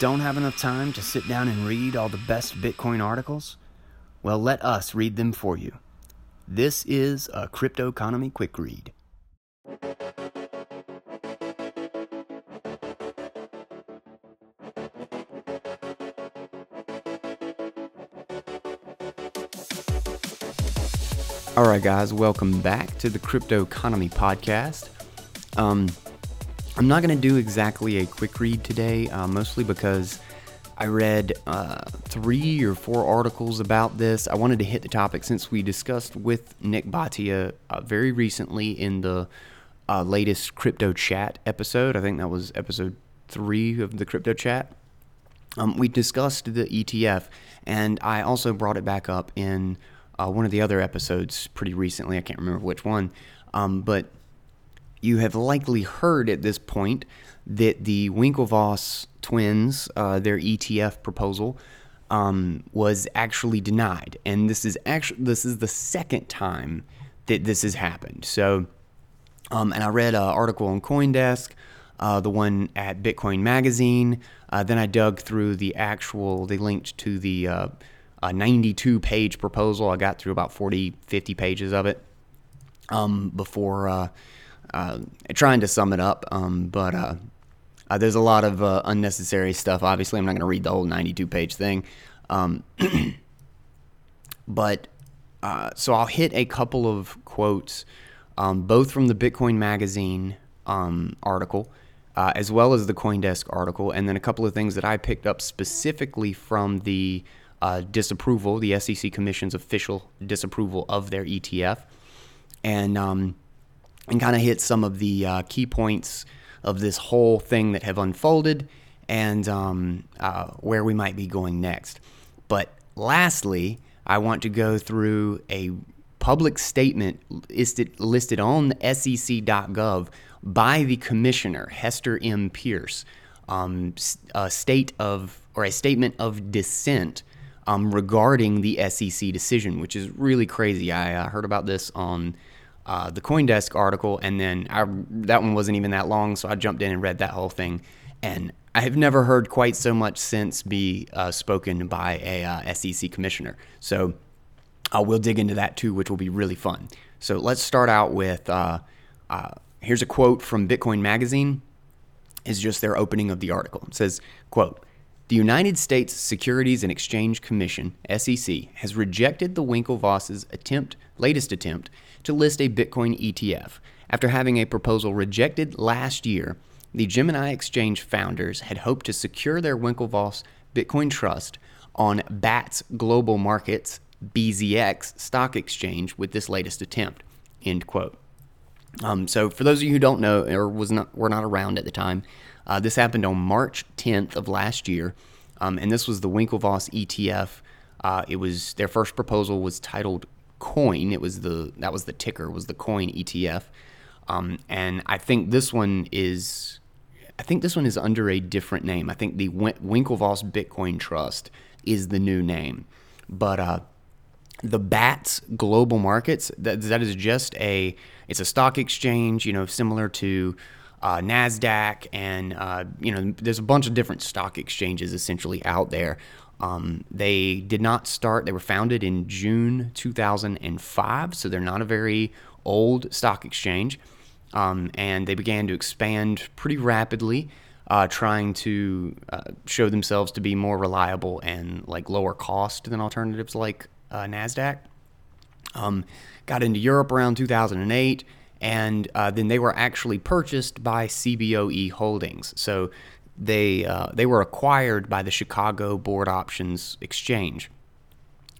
Don't have enough time to sit down and read all the best Bitcoin articles? Well, let us read them for you. This is a Crypto Economy Quick Read. All right, guys, welcome back to the Crypto Economy Podcast. Um, I'm not going to do exactly a quick read today, uh, mostly because I read uh, three or four articles about this. I wanted to hit the topic since we discussed with Nick Bhatia uh, very recently in the uh, latest Crypto Chat episode. I think that was episode three of the Crypto Chat. Um, we discussed the ETF, and I also brought it back up in uh, one of the other episodes pretty recently. I can't remember which one, um, but you have likely heard at this point that the Winklevoss twins, uh, their ETF proposal, um, was actually denied, and this is actually this is the second time that this has happened. So, um, and I read an article on CoinDesk, uh, the one at Bitcoin Magazine. Uh, then I dug through the actual. They linked to the uh, 92 page proposal. I got through about 40, 50 pages of it um, before uh, uh, trying to sum it up. Um, but uh, uh there's a lot of uh, unnecessary stuff. Obviously, I'm not going to read the whole 92 page thing. Um, but uh, so I'll hit a couple of quotes, um, both from the Bitcoin Magazine um, article. as well as the CoinDesk article, and then a couple of things that I picked up specifically from the uh, disapproval, the SEC Commission's official disapproval of their ETF, and um, and kind of hit some of the uh, key points of this whole thing that have unfolded and um, uh, where we might be going next. But lastly, I want to go through a public statement listed, listed on SEC.gov by the commissioner, Hester M. Peirce, um, a state of or a statement of dissent um, regarding the SEC decision, which is really crazy. I uh, heard about this on uh, the CoinDesk article, and then I, that one wasn't even that long, so I jumped in and read that whole thing. And I have never heard quite so much sense be uh, spoken by a uh, SEC commissioner. So uh, we'll dig into that too, which will be really fun. So let's start out with uh, here's a quote from Bitcoin Magazine. Is just their opening of the article. It says, "quote." The United States Securities and Exchange Commission, SEC, has rejected the Winklevoss's attempt, latest attempt to list a Bitcoin ETF. After having a proposal rejected last year, the Gemini Exchange founders had hoped to secure their Winklevoss Bitcoin Trust on BATS Global Markets BZX stock exchange with this latest attempt. End quote. Um, so, for those of you who don't know or was not were not around at the time, uh, this happened on March 10th of last year, um, and this was the Winklevoss ETF. Uh, it was their first proposal was titled Coin. It was the that was the ticker was the Coin ETF, um, and I think this one is I think this one is under a different name. I think the Winklevoss Bitcoin Trust is the new name, but uh, the BATS Global Markets that that is just a it's a stock exchange, you know, similar to uh, Nasdaq, and uh, you know, there's a bunch of different stock exchanges essentially out there. Um, they did not start; they were founded in June 2005, so they're not a very old stock exchange. Um, and they began to expand pretty rapidly, uh, trying to uh, show themselves to be more reliable and like lower cost than alternatives like uh, Nasdaq. Um, got into Europe around 2008 and uh, then they were actually purchased by CBOE Holdings. So they uh, they were acquired by the Chicago Board Options Exchange,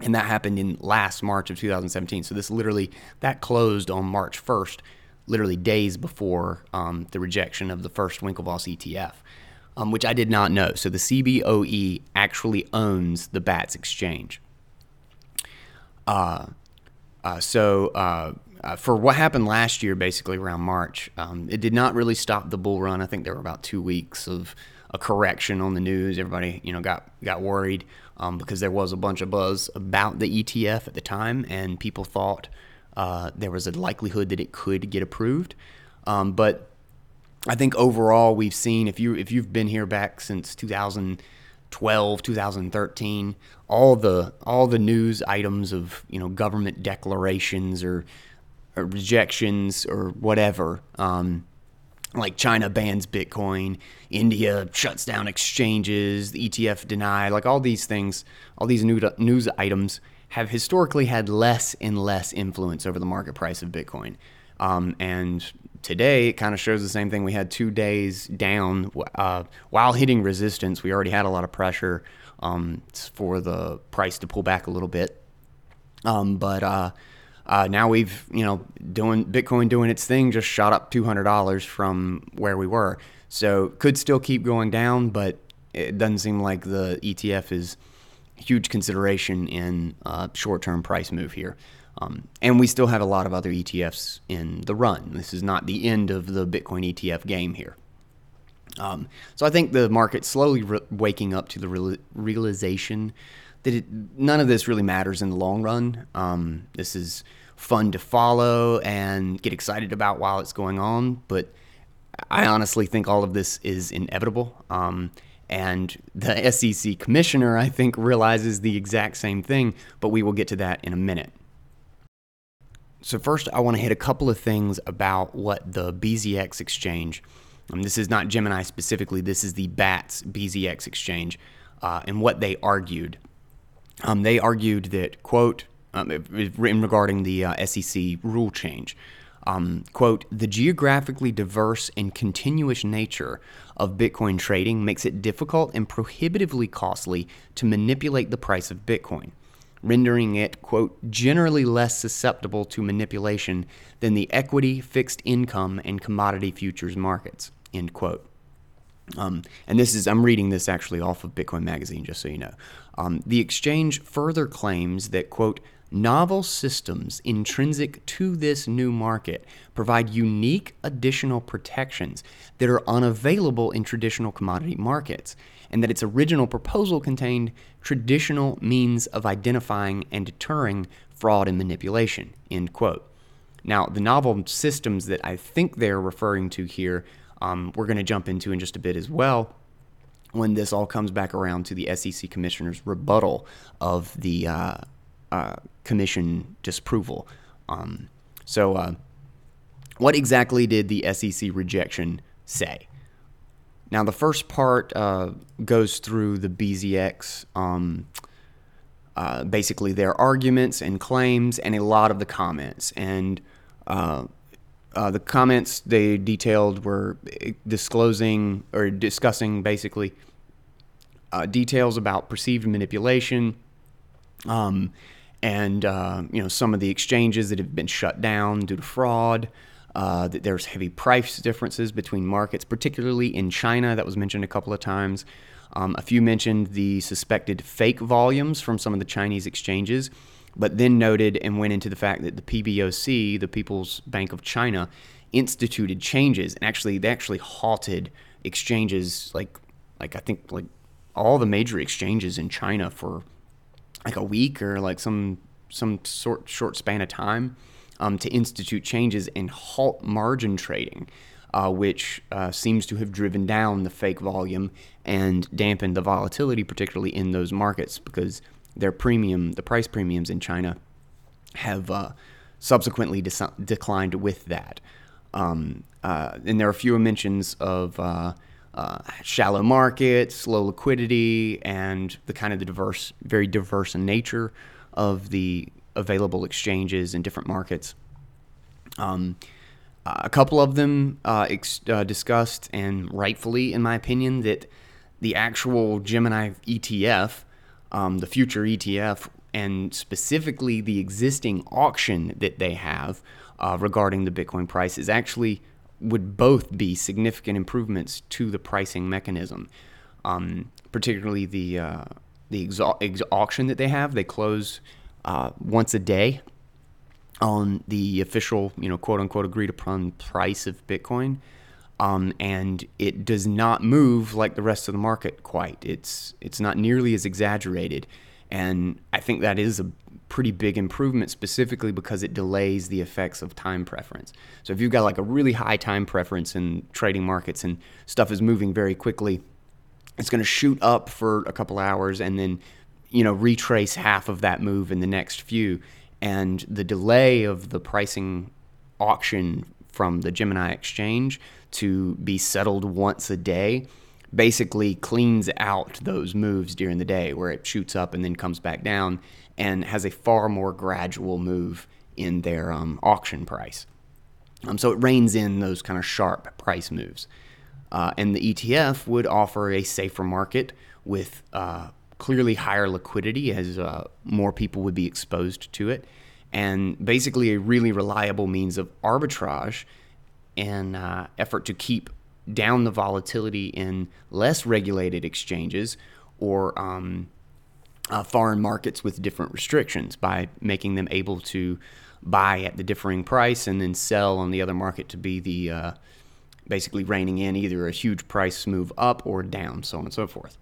and that happened in last March of 2017. So this literally that closed on March 1st, literally days before um, the rejection of the first Winklevoss ETF. Um, which I did not know. So the CBOE actually owns the BATS exchange. Uh, uh, so uh, for what happened last year, basically around March, um, it did not really stop the bull run. I think there were about two weeks of a correction on the news. Everybody, you know, got got worried um, because there was a bunch of buzz about the ETF at the time, and people thought uh, there was a likelihood that it could get approved. Um, but I think overall we've seen if you if you've been here back since 2012, 2013, all the all the news items of you know government declarations or, or rejections or whatever. Um, like China bans Bitcoin, India shuts down exchanges, the ETF denied, like all these things, all these news items have historically had less and less influence over the market price of Bitcoin. Um, and today it kind of shows the same thing. We had two days down uh, while hitting resistance. We already had a lot of pressure um, for the price to pull back a little bit. Um, but uh, uh, now we've, you know, doing Bitcoin doing its thing, just shot up $200 from where we were. So could still keep going down, but it doesn't seem like the ETF is huge consideration in uh, short-term price move here. Um, and we still have a lot of other ETFs in the run. This is not the end of the Bitcoin ETF game here. Um, so I think the market's slowly re- waking up to the real- realization that it, none of this really matters in the long run. Um, this is fun to follow and get excited about while it's going on, but I honestly think all of this is inevitable. Um, and the SEC commissioner, I think, realizes the exact same thing, but we will get to that in a minute. So, first, I want to hit a couple of things about what the BZX exchange, um, this is not Gemini specifically, this is the BATS BZX exchange, uh, and what they argued. Um, they argued that, quote, um, in regarding the uh, SEC rule change, um, quote, the geographically diverse and continuous nature of Bitcoin trading makes it difficult and prohibitively costly to manipulate the price of Bitcoin rendering it, quote, generally less susceptible to manipulation than the equity, fixed income, and commodity futures markets, end quote. Um, and this is, I'm reading this actually off of Bitcoin Magazine, just so you know. Um, the exchange further claims that, quote, novel systems intrinsic to this new market provide unique additional protections that are unavailable in traditional commodity markets and that its original proposal contained traditional means of identifying and deterring fraud and manipulation. End quote. Now, the novel systems that I think they're referring to here, um, we're going to jump into in just a bit as well when this all comes back around to the SEC commissioner's rebuttal of the uh, uh, commission disapproval. Um, so, uh, what exactly did the SEC rejection say? Now, the first part uh, goes through the BZX, um, uh, basically their arguments and claims, and a lot of the comments. And uh, the comments they detailed were disclosing or discussing basically uh, details about perceived manipulation. Um, and uh, you know some of the exchanges that have been shut down due to fraud, uh, that there's heavy price differences between markets, particularly in China. That was mentioned a couple of times. Um, a few mentioned the suspected fake volumes from some of the Chinese exchanges, but then noted and went into the fact that the PBOC, the People's Bank of China, instituted changes. And actually they actually halted exchanges like like I think like all the major exchanges in China for like a week or like some some sort short span of time um, to institute changes and halt margin trading, uh, which uh, seems to have driven down the fake volume and dampened the volatility, particularly in those markets, because their premium, the price premiums in China, have uh, subsequently de- declined with that. Um, uh, and there are fewer mentions of uh, uh, shallow markets, low liquidity, and the kind of the diverse, very diverse nature of the available exchanges in different markets. Um, a couple of them uh, ex- uh, discussed, and rightfully, in my opinion, that the actual Gemini ETF, um, the future ETF, and specifically the existing auction that they have uh, regarding the Bitcoin price is actually would both be significant improvements to the pricing mechanism. Um, particularly the uh, the ex- auction that they have, they close uh, once a day on the official, you know, quote unquote agreed upon price of Bitcoin. Um, and it does not move like the rest of the market quite. It's it's not nearly as exaggerated, and I think that is a pretty big improvement specifically because it delays the effects of time preference. So if you've got like a really high time preference in trading markets and stuff is moving very quickly, it's going to shoot up for a couple hours and then you know retrace half of that move in the next few and the delay of the pricing auction from the Gemini exchange to be settled once a day basically cleans out those moves during the day where it shoots up and then comes back down and has a far more gradual move in their um, auction price. Um, so it reins in those kind of sharp price moves. Uh, and the ETF would offer a safer market with uh, clearly higher liquidity as uh, more people would be exposed to it, and basically a really reliable means of arbitrage and uh, effort to keep down the volatility in less regulated exchanges or um, uh, foreign markets with different restrictions by making them able to buy at the differing price and then sell on the other market to be the uh, basically reining in either a huge price move up or down, so on and so forth.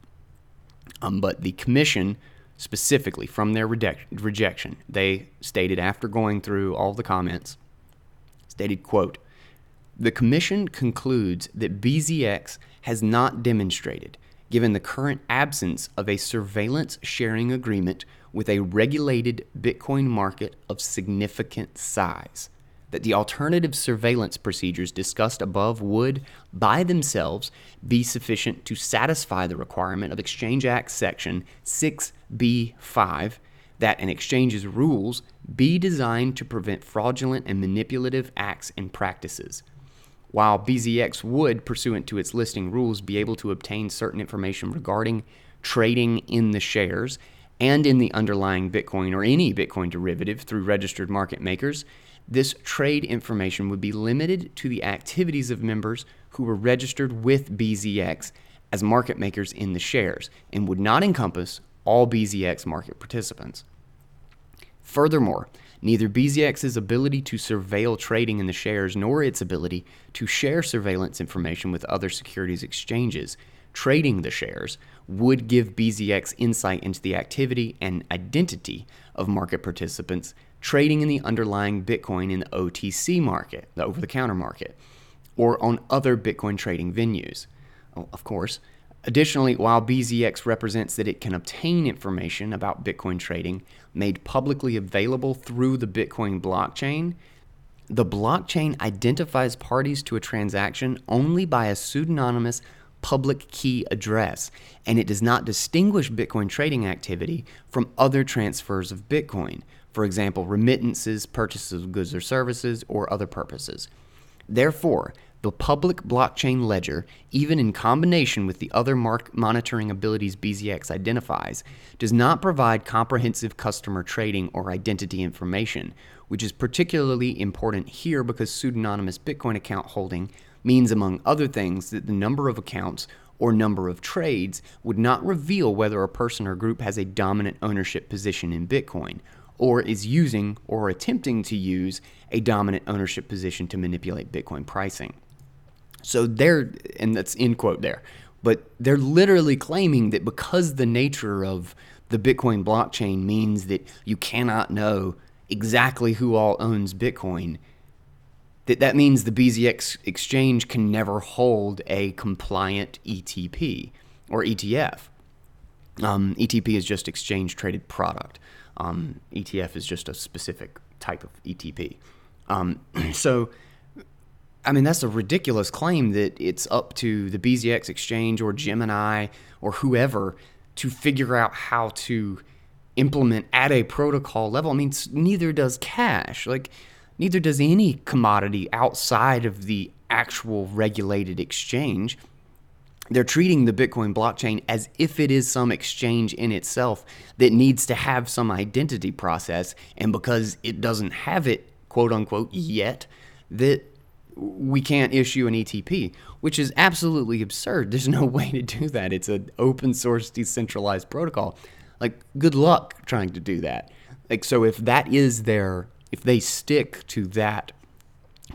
Um, but the commission specifically from their rejection, they stated after going through all the comments, stated, quote, the Commission concludes that BZX has not demonstrated, given the current absence of a surveillance sharing agreement with a regulated Bitcoin market of significant size, that the alternative surveillance procedures discussed above would, by themselves, be sufficient to satisfy the requirement of Exchange Act Section 6b5 that an exchange's rules be designed to prevent fraudulent and manipulative acts and practices while BZX would, pursuant to its listing rules, be able to obtain certain information regarding trading in the shares and in the underlying Bitcoin or any Bitcoin derivative through registered market makers, this trade information would be limited to the activities of members who were registered with BZX as market makers in the shares and would not encompass all BZX market participants. Furthermore, Neither BZX's ability to surveil trading in the shares nor its ability to share surveillance information with other securities exchanges trading the shares would give BZX insight into the activity and identity of market participants trading in the underlying Bitcoin in the OTC market, the over the counter market, or on other Bitcoin trading venues. Oh, of course, Additionally, while BZX represents that it can obtain information about Bitcoin trading made publicly available through the Bitcoin blockchain, the blockchain identifies parties to a transaction only by a pseudonymous public key address, and it does not distinguish Bitcoin trading activity from other transfers of Bitcoin, for example, remittances, purchases of goods or services, or other purposes. Therefore, the public blockchain ledger, even in combination with the other monitoring abilities BZX identifies, does not provide comprehensive customer trading or identity information, which is particularly important here because pseudonymous Bitcoin account holding means, among other things, that the number of accounts or number of trades would not reveal whether a person or group has a dominant ownership position in Bitcoin or is using or attempting to use a dominant ownership position to manipulate Bitcoin pricing. So they're, and that's end quote there, but they're literally claiming that because the nature of the Bitcoin blockchain means that you cannot know exactly who all owns Bitcoin, that that means the BZX exchange can never hold a compliant ETP or ETF. Um, ETP is just exchange traded product. Um, ETF is just a specific type of ETP. Um, so I mean, that's a ridiculous claim that it's up to the BZX exchange or Gemini or whoever to figure out how to implement at a protocol level. I mean, neither does cash. Like, neither does any commodity outside of the actual regulated exchange. They're treating the Bitcoin blockchain as if it is some exchange in itself that needs to have some identity process. And because it doesn't have it, quote unquote, yet, that we can't issue an ETP, which is absolutely absurd. There's no way to do that. It's an open source decentralized protocol. Like good luck trying to do that. Like so if that is their if they stick to that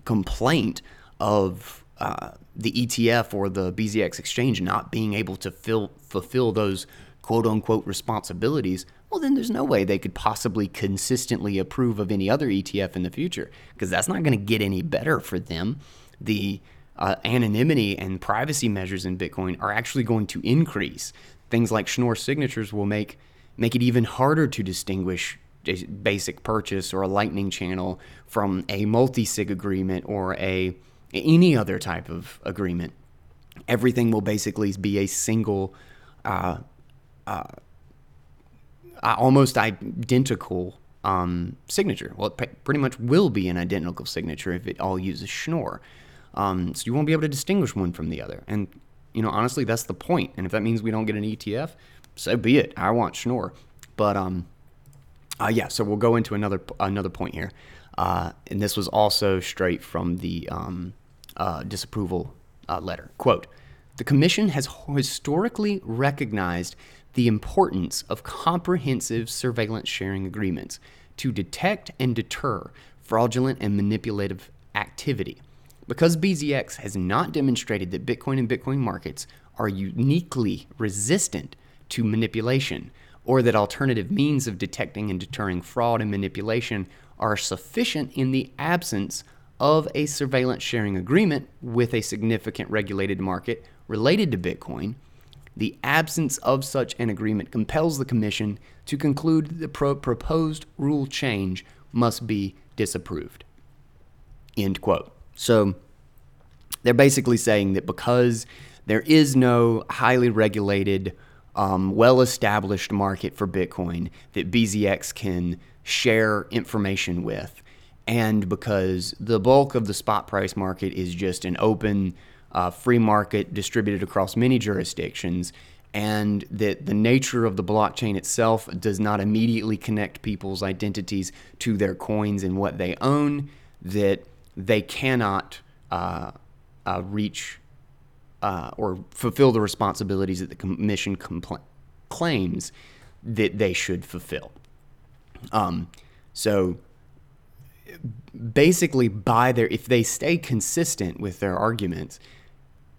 complaint of uh, the ETF or the BZX exchange not being able to fill, fulfill those quote unquote responsibilities, well, then there's no way they could possibly consistently approve of any other ETF in the future because that's not going to get any better for them. The uh, anonymity and privacy measures in Bitcoin are actually going to increase. Things like Schnorr signatures will make make it even harder to distinguish a basic purchase or a Lightning channel from a multi-sig agreement or a any other type of agreement. Everything will basically be a single, uh, uh, almost identical um, signature. Well, it pretty much will be an identical signature if it all uses Schnorr. Um, so you won't be able to distinguish one from the other. And you know, honestly, that's the point. And if that means we don't get an ETF, so be it. I want Schnorr. But um, uh, yeah. So we'll go into another another point here, uh, and this was also straight from the um, uh, disapproval uh, letter. Quote: The Commission has historically recognized the importance of comprehensive surveillance sharing agreements to detect and deter fraudulent and manipulative activity. Because BZX has not demonstrated that Bitcoin and Bitcoin markets are uniquely resistant to manipulation, or that alternative means of detecting and deterring fraud and manipulation are sufficient in the absence of a surveillance sharing agreement with a significant regulated market related to Bitcoin, the absence of such an agreement compels the Commission to conclude that the pro- proposed rule change must be disapproved. End quote. So they're basically saying that because there is no highly regulated, um, well established market for Bitcoin that BZX can share information with, and because the bulk of the spot price market is just an open, uh, free market distributed across many jurisdictions, and that the nature of the blockchain itself does not immediately connect people's identities to their coins and what they own, that they cannot uh, uh, reach uh, or fulfill the responsibilities that the commission compl- claims that they should fulfill. Um, so basically, by their if they stay consistent with their arguments,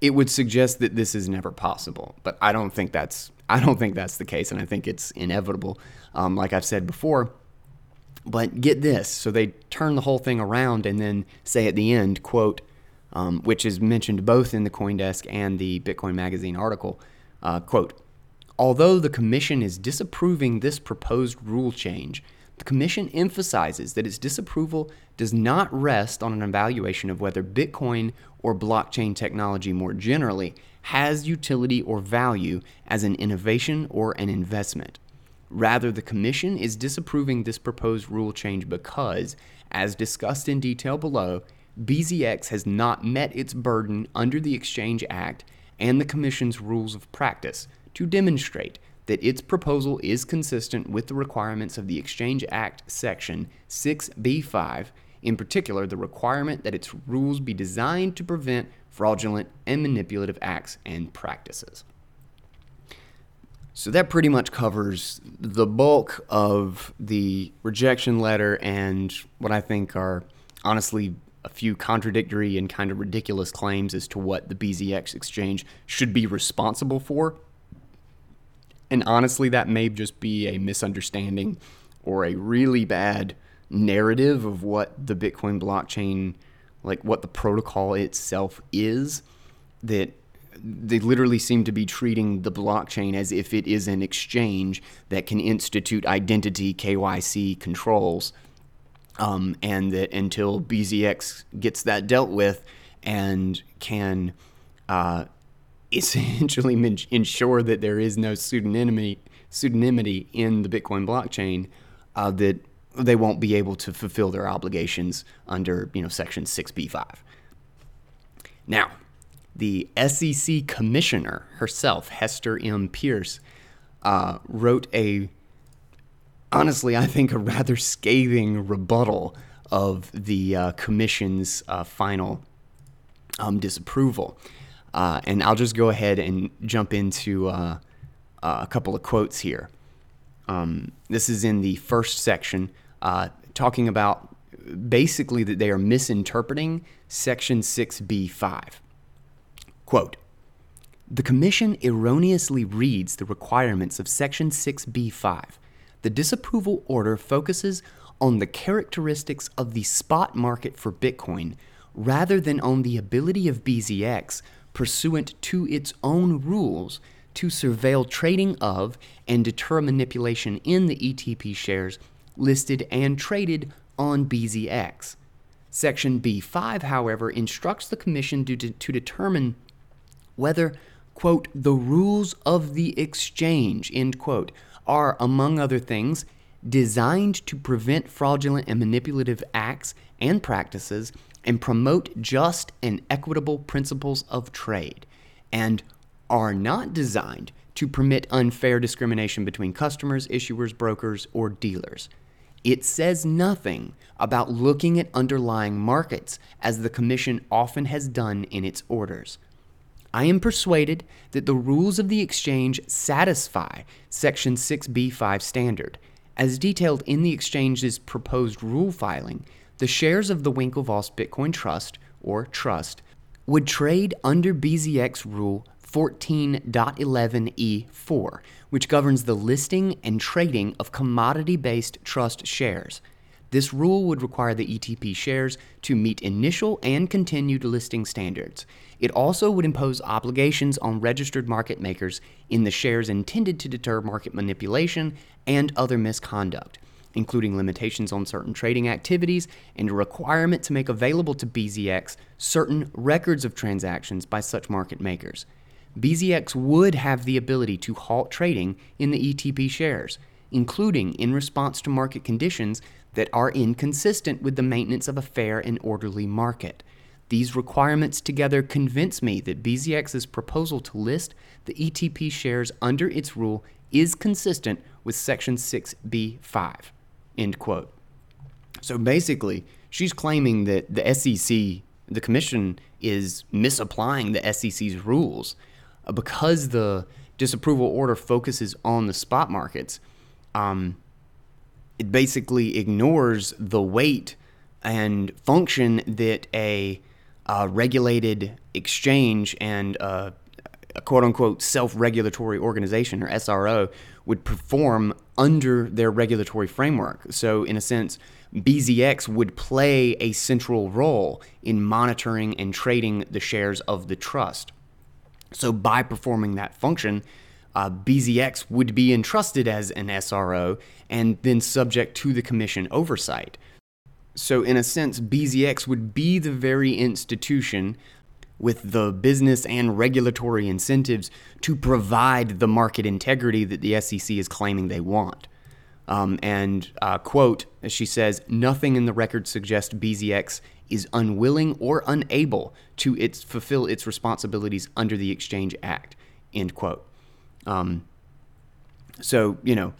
it would suggest that this is never possible. But I don't think that's I don't think that's the case, and I think it's inevitable. Um, like I've said before, but get this. So they turn the whole thing around and then say at the end, quote, um, which is mentioned both in the Coindesk and the Bitcoin Magazine article, uh, quote, although the commission is disapproving this proposed rule change, the commission emphasizes that its disapproval does not rest on an evaluation of whether Bitcoin or blockchain technology more generally has utility or value as an innovation or an investment. Rather, the Commission is disapproving this proposed rule change because, as discussed in detail below, BZX has not met its burden under the Exchange Act and the Commission's rules of practice to demonstrate that its proposal is consistent with the requirements of the Exchange Act Section 6b5, in particular, the requirement that its rules be designed to prevent fraudulent and manipulative acts and practices. So that pretty much covers the bulk of the rejection letter and what I think are honestly a few contradictory and kind of ridiculous claims as to what the BZX exchange should be responsible for. And honestly, that may just be a misunderstanding or a really bad narrative of what the Bitcoin blockchain, like what the protocol itself is, that they literally seem to be treating the blockchain as if it is an exchange that can institute identity KYC controls. Um, and that until BZX gets that dealt with and can uh, essentially ensure that there is no pseudonymity, pseudonymity in the Bitcoin blockchain, uh, that they won't be able to fulfill their obligations under you know Section 6b5. Now, the SEC commissioner herself, Hester M. Peirce uh, wrote a, honestly, I think a rather scathing rebuttal of the uh, commission's uh, final um, disapproval. Uh, and I'll just go ahead and jump into uh, uh, a couple of quotes here. Um, this is in the first section, Uh, talking about basically that they are misinterpreting Section 6b5. Quote, the Commission erroneously reads the requirements of Section 6b5, the disapproval order focuses on the characteristics of the spot market for Bitcoin rather than on the ability of BZX, pursuant to its own rules, to surveil trading of and deter manipulation in the ETP shares listed and traded on BZX. Section B5, however, instructs the Commission to, de- to determine whether, quote, the rules of the exchange, end quote, are, among other things, designed to prevent fraudulent and manipulative acts and practices and promote just and equitable principles of trade, and are not designed to permit unfair discrimination between customers, issuers, brokers, or dealers. It says nothing about looking at underlying markets, as the Commission often has done in its orders. I am persuaded that the rules of the exchange satisfy Section 6b5 standard. As detailed in the exchange's proposed rule filing, the shares of the Winklevoss Bitcoin Trust, or Trust, would trade under BZX Rule 14.11e4, which governs the listing and trading of commodity based trust shares. This rule would require the ETP shares to meet initial and continued listing standards. It also would impose obligations on registered market makers in the shares intended to deter market manipulation and other misconduct, including limitations on certain trading activities and a requirement to make available to BZX certain records of transactions by such market makers. BZX would have the ability to halt trading in the ETP shares, including in response to market conditions that are inconsistent with the maintenance of a fair and orderly market. These requirements together convince me that BZX's proposal to list the ETP shares under its rule is consistent with Section 6b5. End quote. So basically, she's claiming that the SEC, the Commission, is misapplying the SEC's rules Uh, because the disapproval order focuses on the spot markets. Um, it basically ignores the weight and function that a, a regulated exchange and a, a quote unquote self regulatory organization or SRO would perform under their regulatory framework. So, in a sense, BZX would play a central role in monitoring and trading the shares of the trust. So, by performing that function, uh, BZX would be entrusted as an SRO and then subject to the commission oversight. So, in a sense, BZX would be the very institution with the business and regulatory incentives to provide the market integrity that the SEC is claiming they want. Um, and, uh, quote, as she says, nothing in the record suggests BZX is unwilling or unable to its, fulfill its responsibilities under the Exchange Act, end quote. Um, so, you know,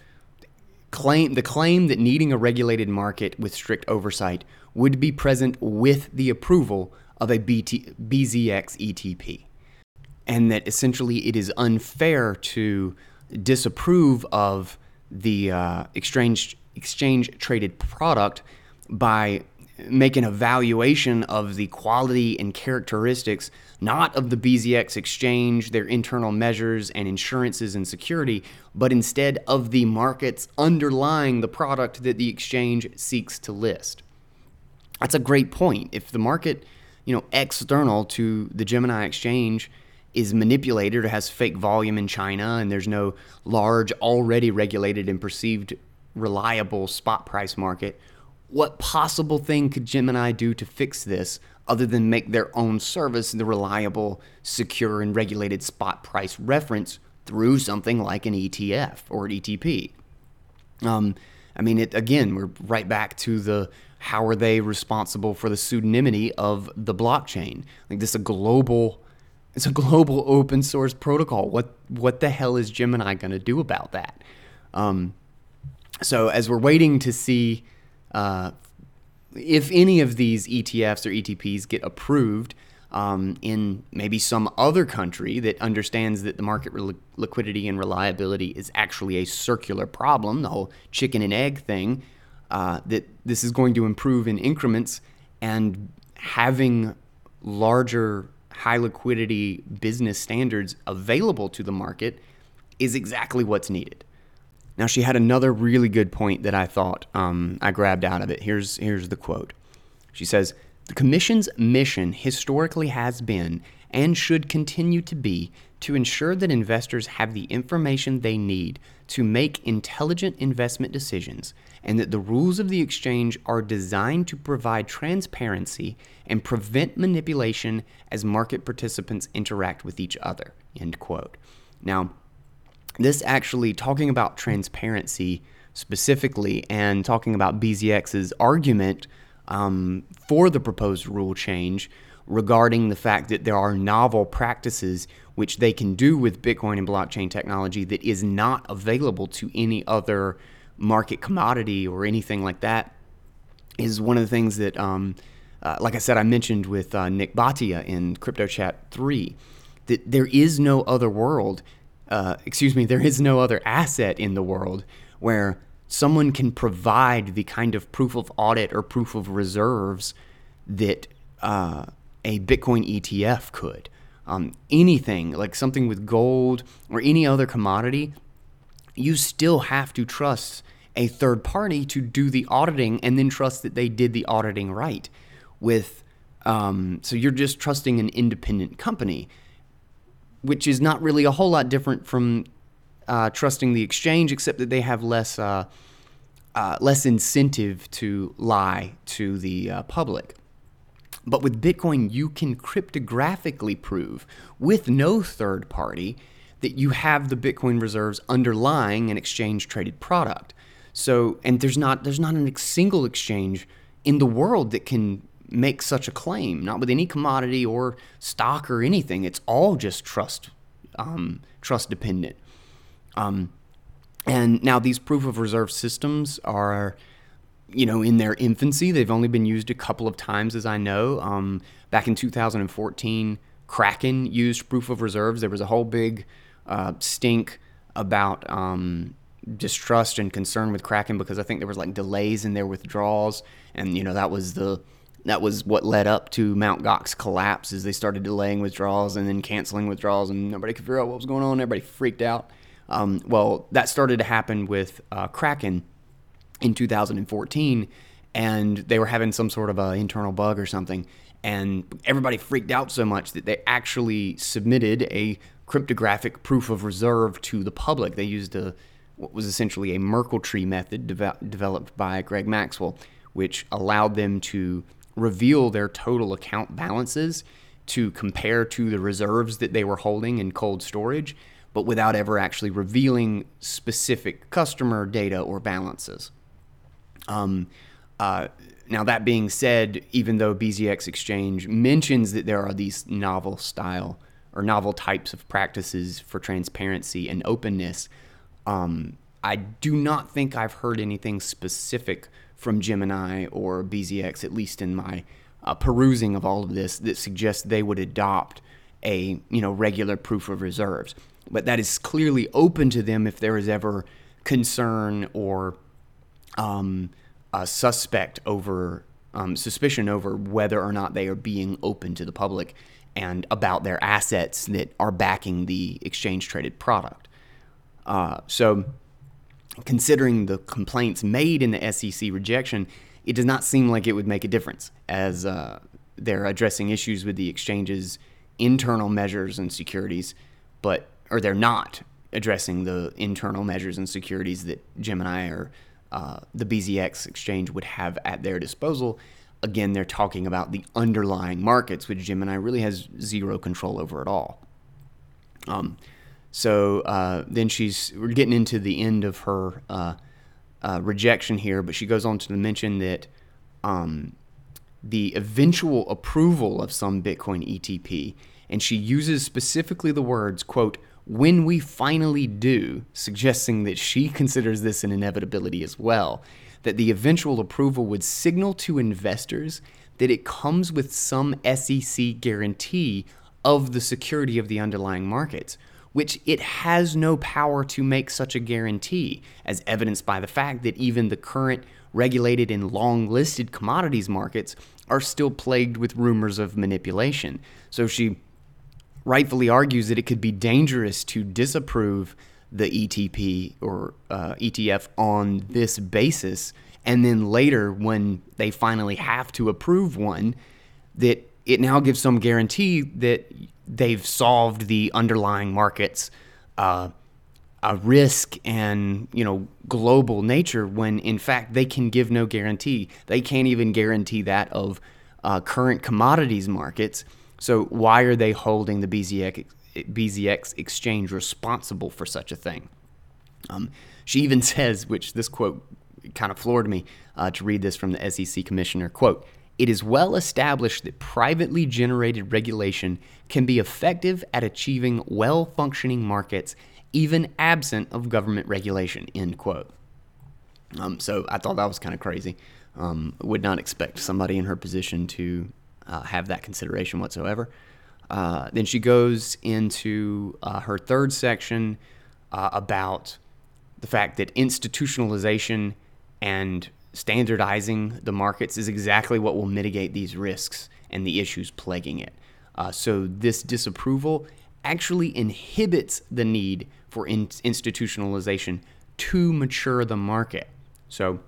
claim the claim that needing a regulated market with strict oversight would be present with the approval of a BT, BZX ETP, and that essentially it is unfair to disapprove of the uh, exchange exchange traded product by making a valuation of the quality and characteristics not of the BZX exchange, their internal measures and insurances and security, but instead of the markets underlying the product that the exchange seeks to list. That's a great point. If the market, you know, external to the Gemini exchange is manipulated or has fake volume in China and there's no large already regulated and perceived reliable spot price market, what possible thing could Gemini do to fix this other than make their own service the reliable, secure, and regulated spot price reference through something like an ETF or an ETP? Um, I mean, it again, we're right back to the how are they responsible for the pseudonymity of the blockchain? Like this, is a global, it's a global open source protocol. What what the hell is Gemini going to do about that? Um, so as we're waiting to see uh, if any of these ETFs or ETPs get approved um, in maybe some other country that understands that the market re- liquidity and reliability is actually a circular problem, the whole chicken and egg thing, uh, that this is going to improve in increments and having larger high liquidity business standards available to the market is exactly what's needed. Now she had another really good point that I thought um, I grabbed out of it. Here's here's the quote. She says, "The commission's mission historically has been and should continue to be to ensure that investors have the information they need to make intelligent investment decisions and that the rules of the exchange are designed to provide transparency and prevent manipulation as market participants interact with each other. End quote. Now, this actually talking about transparency specifically and talking about BZX's argument um, for the proposed rule change regarding the fact that there are novel practices which they can do with Bitcoin and blockchain technology that is not available to any other market commodity or anything like that is one of the things that, um, uh, like I said, I mentioned with uh, Nick Bhatia in Crypto Chat 3, that there is no other world, uh, excuse me, there is no other asset in the world where someone can provide the kind of proof of audit or proof of reserves that uh, a Bitcoin ETF could. Um, anything like something with gold or any other commodity, you still have to trust a third party to do the auditing and then trust that they did the auditing right. With um, so you're just trusting an independent company, which is not really a whole lot different from uh, trusting the exchange, except that they have less uh, uh, less incentive to lie to the uh, public. But with Bitcoin, you can cryptographically prove with no third party that you have the Bitcoin reserves underlying an exchange traded product. So, and there's not there's not a single exchange in the world that can make such a claim. Not with any commodity or stock or anything. It's all just trust um, trust dependent. Um, and now these proof of reserve systems are you know, in their infancy. They've only been used a couple of times, as I know. Um, back in 2014, Kraken used proof of reserves. There was a whole big uh, stink about um, distrust and concern with Kraken because I think there was like delays in their withdrawals, and you know that was the that was what led up to Mt. Gox collapse. As they started delaying withdrawals and then canceling withdrawals, and nobody could figure out what was going on. Everybody freaked out. Um, well, that started to happen with uh, Kraken in 2014 and they were having some sort of an internal bug or something and everybody freaked out so much that they actually submitted a cryptographic proof of reserve to the public they used a what was essentially a merkle tree method de- developed by greg maxwell which allowed them to reveal their total account balances to compare to the reserves that they were holding in cold storage but without ever actually revealing specific customer data or balances. Um, uh, now, that being said, even though BZX Exchange mentions that there are these novel style or novel types of practices for transparency and openness, um, I do not think I've heard anything specific from Gemini or BZX, at least in my uh, perusing of all of this, that suggests they would adopt a you know regular proof of reserves. But that is clearly open to them if there is ever concern or um, a suspect over um, suspicion over whether or not they are being open to the public and about their assets that are backing the exchange traded product. Uh, so, considering the complaints made in the SEC rejection, it does not seem like it would make a difference as uh, they're addressing issues with the exchange's internal measures and securities, but or they're not addressing the internal measures and securities that Gemini or uh, the BZX exchange would have at their disposal. Again, they're talking about the underlying markets, which Gemini really has zero control over at all. Um, so uh, then she's we're getting into the end of her uh, uh, rejection here, but she goes on to mention that um, the eventual approval of some Bitcoin ETP, and she uses specifically the words "quote when we finally do, suggesting that she considers this an inevitability as well, that the eventual approval would signal to investors that it comes with some SEC guarantee of the security of the underlying markets, which it has no power to make such a guarantee, as evidenced by the fact that even the current regulated and long listed commodities markets are still plagued with rumors of manipulation. So she rightfully argues that it could be dangerous to disapprove the ETP or uh, ETF on this basis. And then later, when they finally have to approve one, that it now gives some guarantee that they've solved the underlying markets uh, a risk and you know global nature when in fact they can give no guarantee. They can't even guarantee that of uh, current commodities markets. So why are they holding the BZX, BZX exchange responsible for such a thing? Um, she even says which this quote kind of floored me uh, to read this from the SEC commissioner quote it is well established that privately generated regulation can be effective at achieving well functioning markets even absent of government regulation, end quote. Um, so I thought that was kind of crazy. Um, would not expect somebody in her position to uh, have that consideration whatsoever. Uh, then she goes into uh, her third section uh, about the fact that institutionalization and standardizing the markets is exactly what will mitigate these risks and the issues plaguing it. Uh, so this disapproval actually inhibits the need for in- institutionalization to mature the market. So,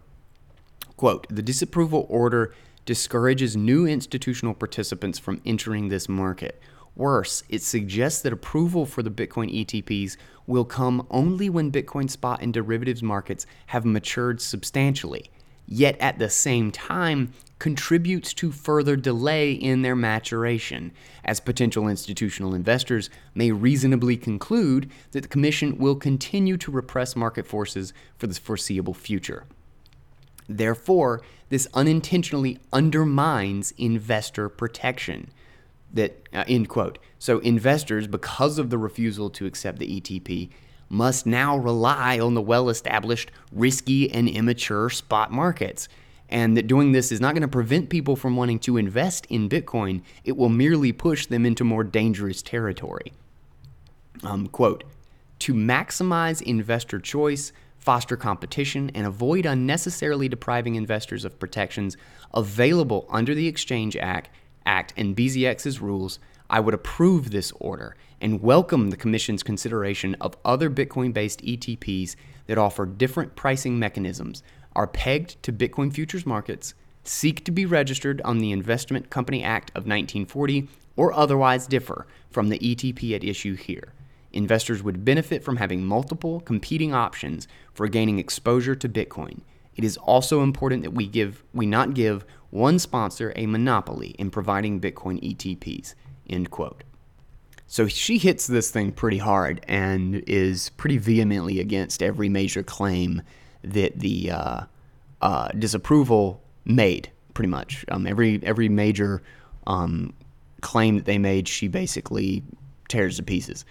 quote, the disapproval order discourages new institutional participants from entering this market. Worse, it suggests that approval for the Bitcoin ETPs will come only when Bitcoin spot and derivatives markets have matured substantially yet at the same time contributes to further delay in their maturation, as potential institutional investors may reasonably conclude that the Commission will continue to repress market forces for the foreseeable future. Therefore, this unintentionally undermines investor protection. That uh, end quote. So investors, because of the refusal to accept the ETP, must now rely on the well established, risky, and immature spot markets. And that doing this is not going to prevent people from wanting to invest in Bitcoin, it will merely push them into more dangerous territory. Um, quote To maximize investor choice, foster competition, and avoid unnecessarily depriving investors of protections available under the Exchange Act, Act and BZX's rules, I would approve this order and welcome the Commission's consideration of other Bitcoin based ETPs that offer different pricing mechanisms, are pegged to Bitcoin futures markets, seek to be registered on the Investment Company Act of 1940, or otherwise differ from the ETP at issue here. Investors would benefit from having multiple competing options for gaining exposure to Bitcoin. It is also important that we give we not give one sponsor a monopoly in providing Bitcoin ETPs. End quote. So she hits this thing pretty hard and is pretty vehemently against every major claim that the uh, uh, disapproval made. Pretty much um, every every major um, claim that they made, she basically tears to pieces.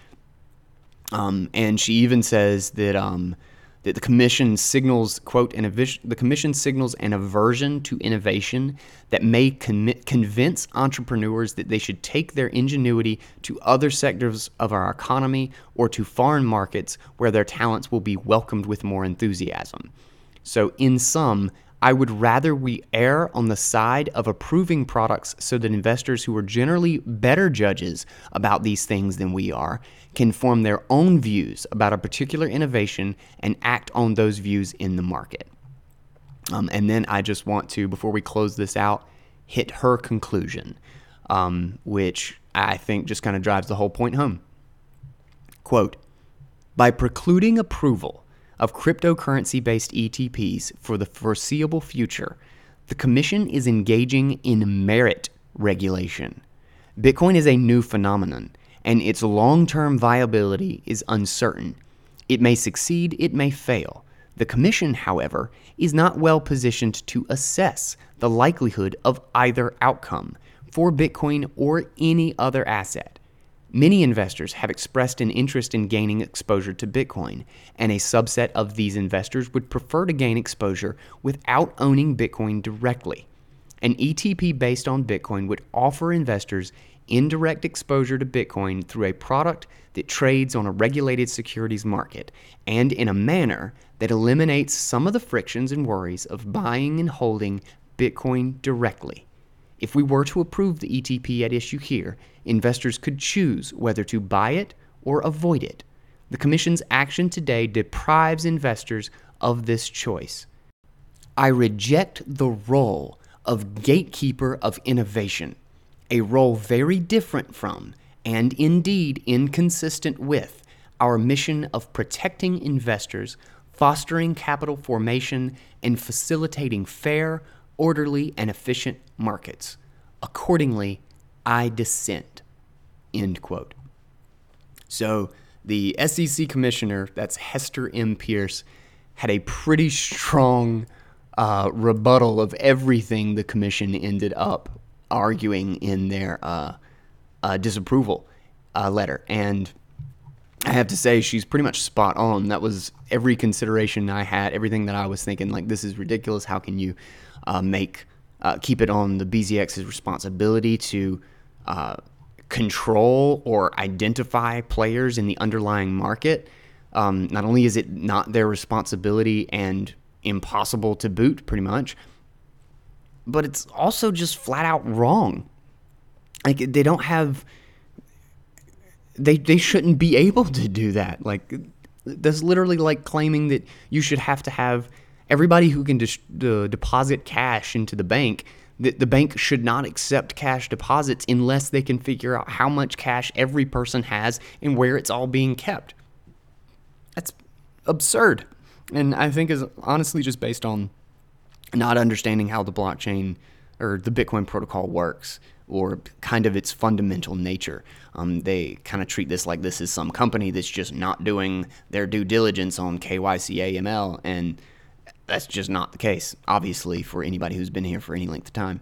Um, and she even says that um, that the commission signals quote an avis- the commission signals an aversion to innovation that may con- convince entrepreneurs that they should take their ingenuity to other sectors of our economy or to foreign markets where their talents will be welcomed with more enthusiasm. So in sum I would rather we err on the side of approving products so that investors who are generally better judges about these things than we are can form their own views about a particular innovation and act on those views in the market. Um, and then I just want to, before we close this out, hit her conclusion, um, which I think just kind of drives the whole point home. Quote By precluding approval, of cryptocurrency based ETPs for the foreseeable future, the Commission is engaging in merit regulation. Bitcoin is a new phenomenon, and its long term viability is uncertain. It may succeed, it may fail. The Commission, however, is not well positioned to assess the likelihood of either outcome for Bitcoin or any other asset. Many investors have expressed an interest in gaining exposure to Bitcoin, and a subset of these investors would prefer to gain exposure without owning Bitcoin directly. An ETP based on Bitcoin would offer investors indirect exposure to Bitcoin through a product that trades on a regulated securities market and in a manner that eliminates some of the frictions and worries of buying and holding Bitcoin directly. If we were to approve the ETP at issue here, investors could choose whether to buy it or avoid it. The Commission's action today deprives investors of this choice. I reject the role of gatekeeper of innovation, a role very different from, and indeed inconsistent with, our mission of protecting investors, fostering capital formation, and facilitating fair, orderly, and efficient markets. Accordingly, I dissent. End quote. So the SEC commissioner, that's Hester M. Peirce, had a pretty strong uh, rebuttal of everything the commission ended up arguing in their uh, uh, disapproval uh, letter. And I have to say, she's pretty much spot on. That was every consideration I had, everything that I was thinking, like, this is ridiculous. How can you uh, make, uh, keep it on the BZX's responsibility to uh, control or identify players in the underlying market? Um, not only is it not their responsibility and impossible to boot, pretty much, but it's also just flat out wrong. Like, they don't have they they shouldn't be able to do that. Like that's literally like claiming that you should have to have everybody who can deposit cash into the bank that the bank should not accept cash deposits unless they can figure out how much cash every person has and where it's all being kept. That's absurd. And I think is honestly just based on not understanding how the blockchain or the Bitcoin protocol works or kind of its fundamental nature. Um, they kind of treat this like this is some company that's just not doing their due diligence on KYC AML, and that's just not the case, obviously, for anybody who's been here for any length of time.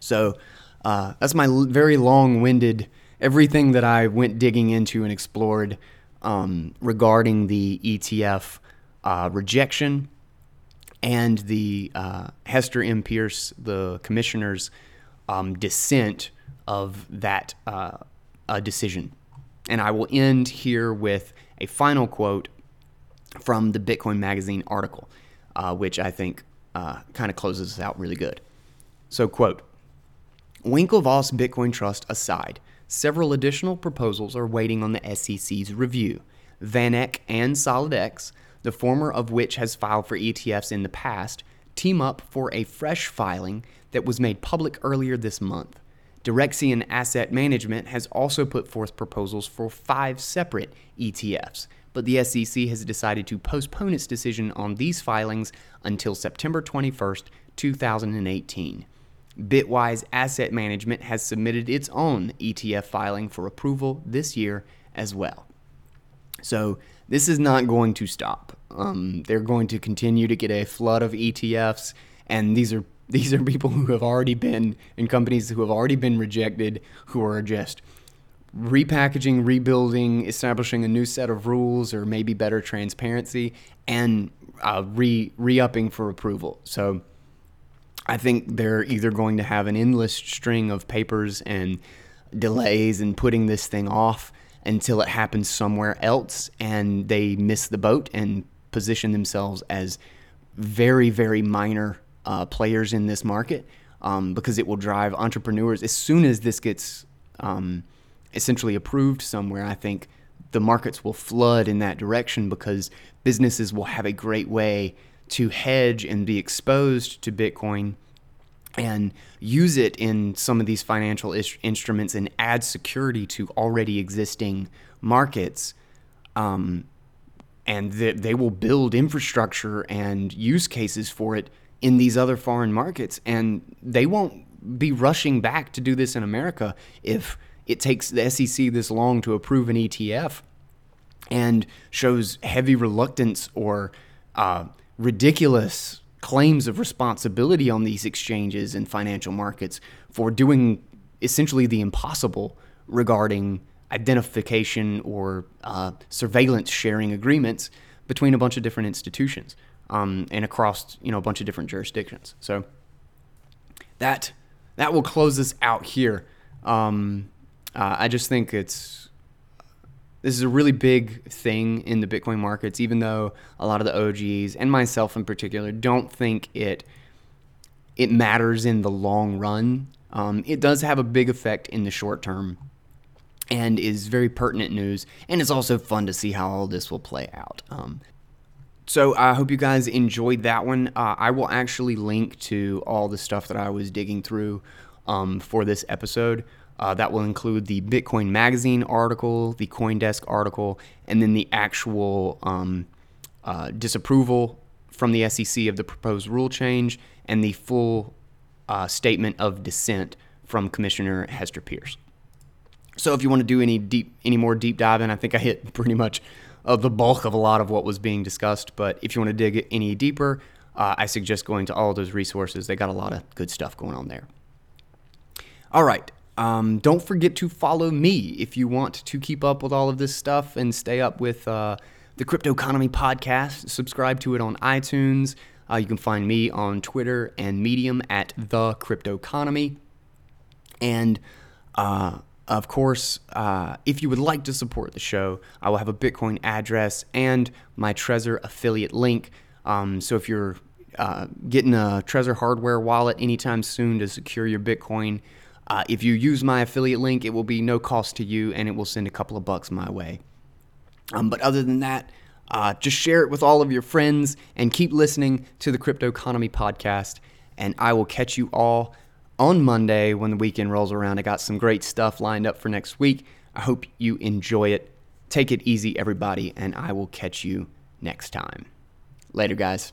So uh, that's my very long winded everything that I went digging into and explored um, regarding the ETF uh, rejection and the uh, Hester M. Peirce, the commissioner's um, dissent of that uh, decision. And I will end here with a final quote from the Bitcoin Magazine article, uh, which I think uh, kind of closes out really good. So, quote Winklevoss Bitcoin Trust aside, several additional proposals are waiting on the SEC's review. VanEck and SolidX, the former of which has filed for ETFs in the past, team up for a fresh filing that was made public earlier this month. Direxion Asset Management has also put forth proposals for five separate ETFs, but the SEC has decided to postpone its decision on these filings until September 21st, 2018. Bitwise Asset Management has submitted its own ETF filing for approval this year as well. So, this is not going to stop. Um, they're going to continue to get a flood of ETFs, and these are these are people who have already been in companies who have already been rejected, who are just repackaging, rebuilding, establishing a new set of rules or maybe better transparency, and uh, re re upping for approval. So I think they're either going to have an endless string of papers and delays and putting this thing off until it happens somewhere else and they miss the boat and position themselves as very, very minor uh, players in this market um, because it will drive entrepreneurs. As soon as this gets um, essentially approved somewhere, I think the markets will flood in that direction because businesses will have a great way to hedge and be exposed to Bitcoin and use it in some of these financial is- instruments and add security to already existing markets. Um, and th- they will build infrastructure and use cases for it in these other foreign markets. And they won't be rushing back to do this in America if it takes the SEC this long to approve an ETF and shows heavy reluctance or uh, ridiculous claims of responsibility on these exchanges and financial markets for doing essentially the impossible regarding identification or uh, surveillance sharing agreements between a bunch of different institutions um, and across you know a bunch of different jurisdictions. So that that will close us out here. Um, uh, I just think it's this is a really big thing in the Bitcoin markets, even though a lot of the OGs and myself in particular don't think it it matters in the long run. Um, it does have a big effect in the short term. and is very pertinent news. And it's also fun to see how all this will play out. Um, so I hope you guys enjoyed that one. Uh, I will actually link to all the stuff that I was digging through um, for this episode. Uh, that will include the Bitcoin Magazine article, the CoinDesk article, and then the actual um, uh, disapproval from the SEC of the proposed rule change and the full uh, statement of dissent from Commissioner Hester Peirce. So if you want to do any deep, any more deep diving, I think I hit pretty much of the bulk of a lot of what was being discussed. But if you want to dig any deeper, uh, I suggest going to all those resources. They got a lot of good stuff going on there. All right. Um, don't forget to follow me if you want to keep up with all of this stuff and stay up with uh, the Crypto Economy podcast. Subscribe to it on iTunes. Uh, you can find me on Twitter and Medium at the Crypto Economy. And uh, of course, uh, if you would like to support the show, I will have a Bitcoin address and my Trezor affiliate link. Um, so if you're uh, getting a Trezor hardware wallet anytime soon to secure your Bitcoin, uh, if you use my affiliate link, it will be no cost to you and it will send a couple of bucks my way. Um, but other than that, uh, just share it with all of your friends and keep listening to the Crypto Economy podcast. And I will catch you all on Monday when the weekend rolls around. I got some great stuff lined up for next week. I hope you enjoy it. Take it easy, everybody, and I will catch you next time. Later, guys.